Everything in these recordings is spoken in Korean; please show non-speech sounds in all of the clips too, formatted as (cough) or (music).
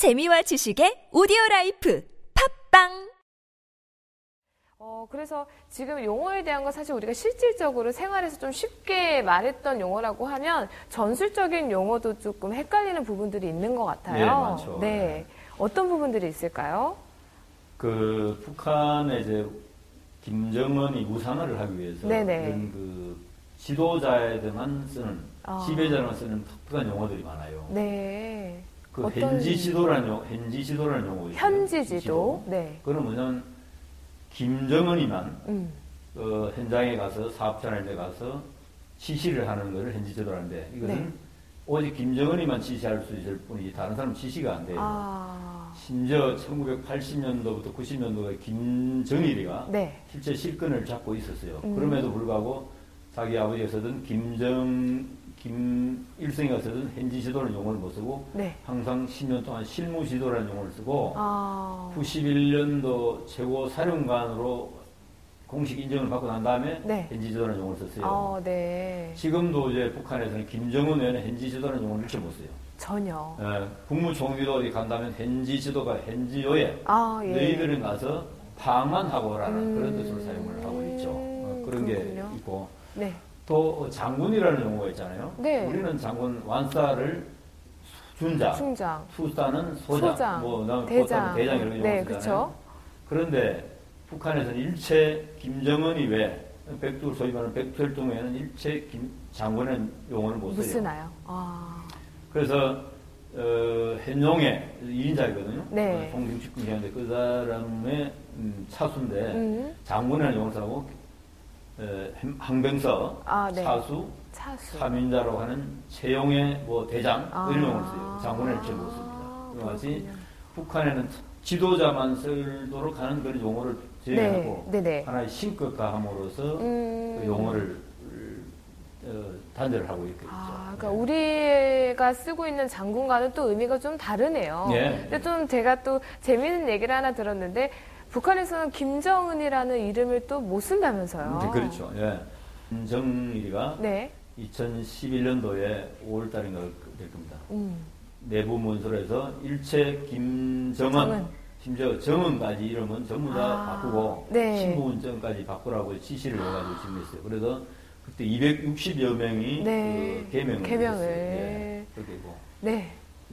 재미와 지식의 오디오 라이프 팟빵 어, 그래서 지금 용어에 대한 건 사실 우리가 실질적으로 생활에서 좀 쉽게 말했던 용어라고 하면 전술적인 용어도 조금 헷갈리는 부분들이 있는 것 같아요. 네, 많죠. 네. 어떤 부분들이 있을까요? 그 북한의 이제 김정은이 우상화를 하기 위해서 네네. 이런 그 지도자에게만 쓰는 아. 지배자만 쓰는 독특한 용어들이 많아요. 네. 그 어떤- 현지 지도라는 용 현지 지도라는 용어. 현지 지도. 네. 그거는 뭐냐면 김정은이만 음. 어, 현장에 가서 사업자나 데 가서 지시를 하는 것을 현지 지도라는데 이것은 네. 오직 김정은이만 지시할 수 있을 뿐이지 다른 사람 은 지시가 안 돼요. 아. 심지어 1980년도부터 90년도에 김정일이가 네. 실제 실권을 잡고 있었어요. 음. 그럼에도 불구하고 자기 아버지가 쓰던 김정, 김일성이가 쓰던 현지 지도라는 용어를 못 쓰고 네. 항상 10년 동안 실무 지도라는 용어를 쓰고 아. 91년도 최고 사령관으로 공식 인정을 받고 난 다음에 네. 현지 지도라는 용어를 썼어요. 아, 네. 지금도 이제 북한에서는 김정은 외에는 현지 지도라는 용어를 일체 못 써요. 전혀. 예, 국무총리도 어디 간다면 현지 지도가 현지 요에 아, 예. 너희들은 가서 방한하고 오라는 음. 그런 뜻으로 사용을 하고 있죠. 어, 그런 그렇군요. 게 있고 네. 또 장군이라는 용어가 있잖아요. 네. 우리는 장군 완사를 준자, 충장. 투사는 소장, 소장, 뭐 그다음에 대장. 대장 이런 용어 네, 쓰잖아요. 그런데 북한에서는 일체 김정은이 왜 백두 소위 말하는 백두혈통 외에는 일체 김 장군의 용어를 못 못 써요. 쓰나요? 아. 그래서 어, 현용의 2인자이거든요. 네. 송중식군 이었는데 그 사람의 음, 차수인데 음. 장군이라는 용어를 쓰고 어, 항병서, 아, 네. 차수, 차수. 삼인자로 하는 채용의 뭐 대장 아. 이런 용어를 써요. 장군을 못 씁니다. 그렇군요. 북한에는 지도자만 쓰도록 하는 그런 용어를 제외하고 네, 네네. 하나의 신격화함으로써 음. 그 용어를 어, 단절을 하고 있겠죠. 아, 그러니까 우리가 쓰고 있는 장군과는 또 의미가 좀 다르네요. 네. 근데 좀 제가 또 재미있는 얘기를 하나 들었는데 북한에서는 김정은이라는 이름을 또 못 쓴다면서요. 네, 그렇죠. 예. 김정일이가 네. 2011년도에 5월 달인가 될 겁니다. 음. 내부 문서로해서 일체 김정은, 정은. 심지어 정은까지 이름은 전부 다 아, 바꾸고 네. 신부운전까지 바꾸라고 지시를 해가지고 지금 했어요. 그래서 그때 260여 명이 네. 그 개명을 개명을. 했어요. 예. 그렇게 고 네.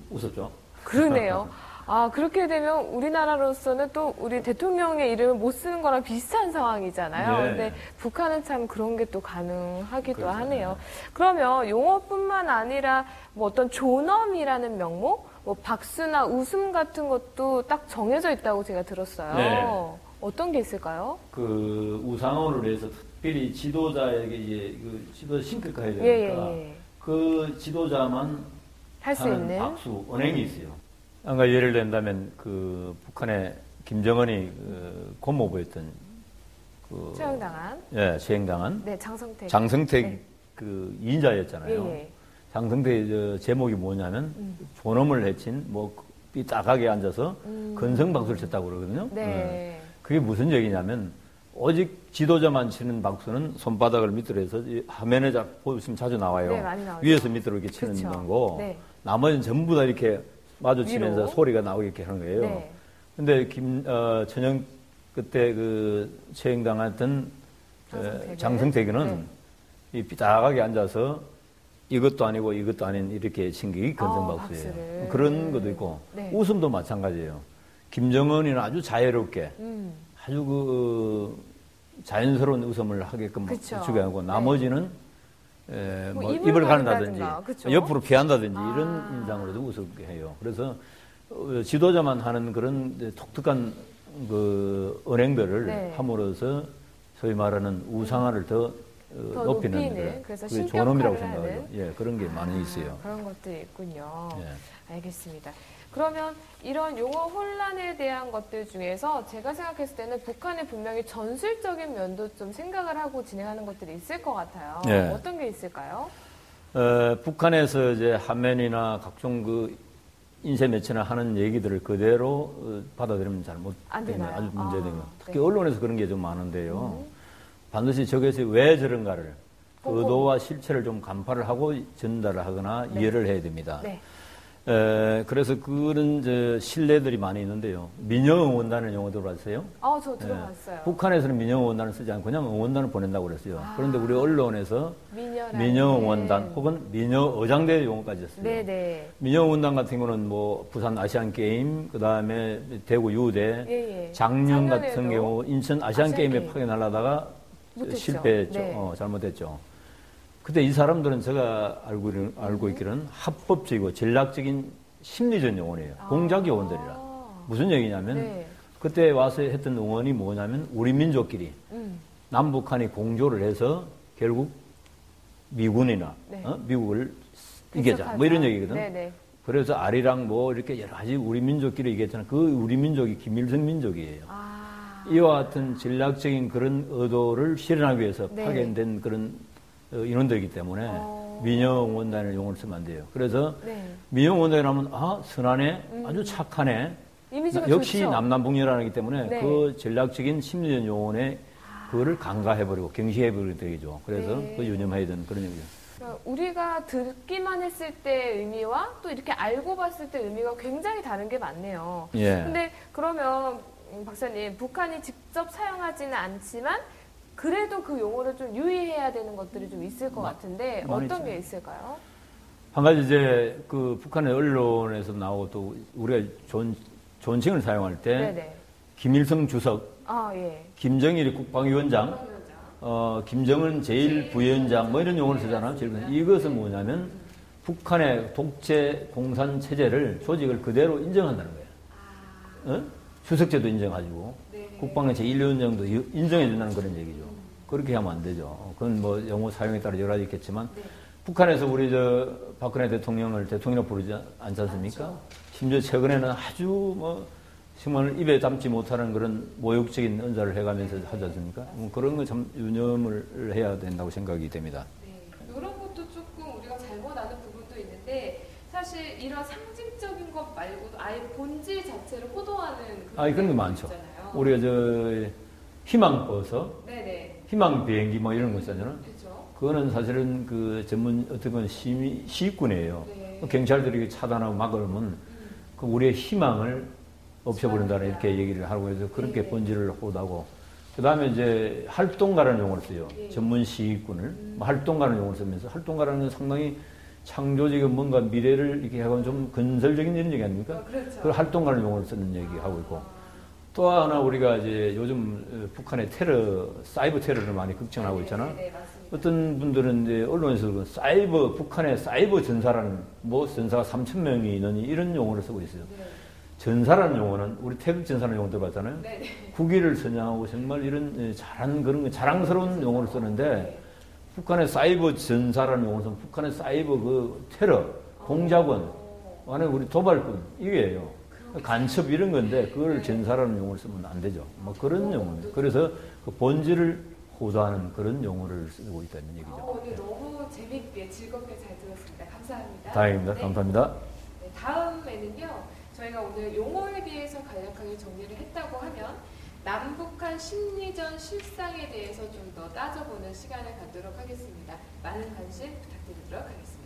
웃었죠. 그러네요. (laughs) 아, 그렇게 되면 우리나라로서는 또 우리 대통령의 이름을 못 쓰는 거랑 비슷한 상황이잖아요. 네. 근데 북한은 참 그런 게 또 가능하기도 그렇죠. 하네요. 그러면 용어뿐만 아니라 뭐 어떤 존엄이라는 명목, 뭐 박수나 웃음 같은 것도 딱 정해져 있다고 제가 들었어요. 네. 어떤 게 있을까요? 그 우상호를 위해서 특별히 지도자에게 이제 그 지도 신격화해야 되니까 예, 예, 예. 그 지도자만 할 수 있는. 박수 언행이 있어요. 그러니까 예를 든다면 그 북한의 김정은이 그 고모부였던 그 처형당한. 예, 수행당한 네, 장성택. 장성택 네. 그 인자였잖아요. 예, 예. 장성택의 저 제목이 뭐냐면 존엄을 해친 뭐 삐딱하게 앉아서 음. 건성 박수를 쳤다고 그러거든요. 예. 네. 그게 무슨 얘기냐면 오직 지도자만 치는 박수는 손바닥을 밑으로 해서 이 화면에 자 보시면 자주 나와요. 네, 많이 나오죠. 위에서 밑으로 이렇게 치는 그쵸. 거고 네. 나머지는 전부 다 이렇게 마주치면서 위로. 소리가 나오게 하는 거예요. 네. 근데 김 어, 천영 그때 그 처형당했던 어, 장성택은? 장성택은 네. 이 삐딱하게 앉아서 이것도 아니고 이것도 아닌 이렇게 신기 아, 건성박수예요. 박수를. 그런 것도 있고 네. 웃음도 마찬가지예요. 김정은이는 아주 자유롭게 음. 아주 그 자연스러운 웃음을 하게끔 그쵸. 주게 하고 네. 나머지는 에, 뭐 뭐 입을 가른다든지 그쵸? 옆으로 피한다든지 아. 이런 인상으로도 웃게 해요. 그래서 어, 지도자만 하는 그런 독특한 그 언행들을 네. 함으로써 소위 말하는 우상화를 더, 어, 더 높이는 높이는, 그런 그래서 그게 존엄이라고. 생각하죠. 예, 그런 게 많이 아, 있어요. 그런 것들이 있군요. 예. 알겠습니다. 그러면 이런 용어 혼란에 대한 것들 중에서 제가 생각했을 때는 북한이 분명히 전술적인 면도 좀 생각을 하고 진행하는 것들이 있을 것 같아요. 네. 어떤 게 있을까요? 어, 북한에서 이제 한면이나 각종 그 인쇄 매체나 하는 얘기들을 그대로 어, 받아들이면 잘못 되나요? 아주 문제되고 아, 특히 네. 언론에서 그런 게 좀 많은데요. 음. 반드시 저것이 왜 저런가를 그 꼼꼼히. 의도와 실체를 좀 간파를 하고 전달을 하거나 네. 이해를 해야 됩니다. 네. 에, 그래서 그런 이제 신뢰들이 많이 있는데요. 민영 응원단을 영어 들어봤어요? 아, 저 예. 들어봤어요. 북한에서는 민영 응원단을 쓰지 않고 그냥 응원단을 보낸다고 그랬어요. 그런데 우리 언론에서 미녀라는. 민영 응원단 혹은 민영 어장대 용어까지 했어요. 네네. 민영 응원단 같은 경우는 뭐 부산 아시안 게임, 그 다음에 대구 유대, 예, 예. 작년 같은 경우 인천 아시안, 아시안 게임에. 파견하려다가. 실패했죠. 네. 어, 잘못했죠. 그때 이 사람들은 제가 알고, 있- 알고 있기로는 합법적이고 전략적인 심리전 요원이에요. 공작 요원들이라. 아. 무슨 얘기냐면 네. 그때 와서 했던 응원이 뭐냐면 우리 민족끼리 음. 남북한이 공조를 해서 결국 미군이나 네. 어? 미국을 이겨자 분석하자. 뭐 이런 얘기거든. 네네. 그래서 아리랑 뭐 이렇게 여러 가지 우리 민족끼리 얘기했잖아. 그 우리 민족이 김일성 민족이에요. 아. 이와 같은 전략적인 그런 의도를 실현하기 위해서 네. 파견된 그런 어, 인원들이기 때문에 어. 민영 원단을 용어를 쓰면 안 돼요. 그래서 네. 민영 원단이라면 아 선하네, 아주 착하네. 역시 좋죠. 남남북녀라기 때문에 네. 그 전략적인 심리전 요원에 그거를 강가해버리고 경시해버리게 되죠. 그래서 네. 그 유념해야 되는 그런 얘기죠. 그러니까 우리가 듣기만 했을 때 의미와 또 이렇게 알고 봤을 때 의미가 굉장히 다른 게 많네요. 예. 근데 그러면 음, 박사님 북한이 직접 사용하지는 않지만 그래도 그 용어를 좀 유의해야 되는 것들이 좀 있을 것 마- 같은데 많이 어떤 있죠. 게 있을까요? 한 가지 이제 그 북한의 언론에서 나오고 또 우리가 존, 존칭을 사용할 때 네네. 김일성 주석, 아 예. 김정일 국방위원장, 어, 김정은 제1부위원장 뭐 이런 용어를 쓰잖아요. 이것은 뭐냐면 북한의 독재 공산 체제를 조직을 그대로 인정한다는 거예요. 어? 주석제도 인정하고 국방의 제1위원장도 인정해 준다는 그런 얘기죠. 그렇게 하면 안 되죠. 그건 뭐 영어 사용에 따라 여러 가지 있겠지만 북한에서 우리 저 박근혜 대통령을 대통령이라고 부르지 않지 않습니까? 심지어 최근에는 아주 뭐 정말 입에 담지 못하는 그런 모욕적인 언사를 해가면서 하지 않습니까? 뭐 그런 거 참 유념을 해야 된다고 생각이 됩니다. 네, 이런 것도 조금 우리가 잘못 아는 부분도 있는데 사실 이런 상징적인 것 말고도 아예 본질 자체를 호도하는 아, 그런 게 많죠. 있잖아요. 우리가 저 희망버섯, 네네. 희망 비행기 뭐 이런 거 있잖아요. 그렇죠. 그거는 사실은 그 전문 어떤 건 시민 시군이에요. 네. 경찰들이 차단하고 막으면 그 우리의 희망을 없애버린다는 이렇게 얘기를 하고 해서 그렇게 네. 본질을 호도하고 그 다음에 이제 활동가라는 용어를 써요. 네. 전문 시군을 뭐 활동가라는 용어를 쓰면서 활동가라는 건 상당히 창조적인 뭔가 미래를 이렇게 하고 좀 건설적인 이런 얘기 아닙니까? 그렇죠. 그 활동가라는 용어를 쓰는 얘기하고 있고 또 하나 우리가 이제 요즘 어, 북한의 테러, 사이버 테러를 많이 걱정하고 있잖아. 네, 맞습니다. 어떤 분들은 이제 언론에서 그 사이버 북한의 사이버 전사라는 뭐 전사가 3천 명이 있느니 이런 용어를 쓰고 있어요. 네. 전사라는 용어는 우리 태극 전사라는 용어 들어봤잖아요. 네, 네. 국위를 선양하고 정말 이런 예, 잘한 그런 거 자랑스러운 용어를 쓰는데 북한의 사이버 전사라는 쓰면 북한의 사이버 그 테러 공작원 안에 우리 도발꾼 이게예요. 간첩 이런 건데 그걸 전사라는 용어를 쓰면 안 되죠. 뭐 그런 용어입니다. 그래서 그 본질을 호도하는 그런 용어를 쓰고 있다는 얘기죠. 어, 오늘 너무 재밌게 즐겁게 잘 들었습니다. 감사합니다. 다행입니다. 네. 감사합니다. 네, 다음에는요, 저희가 오늘 용어에 대해서 간략하게 정리를 했다고 하면 남북한 심리전 실상에 대해서 좀 더 따져보는 시간을 갖도록 하겠습니다. 많은 관심 부탁드리도록 하겠습니다.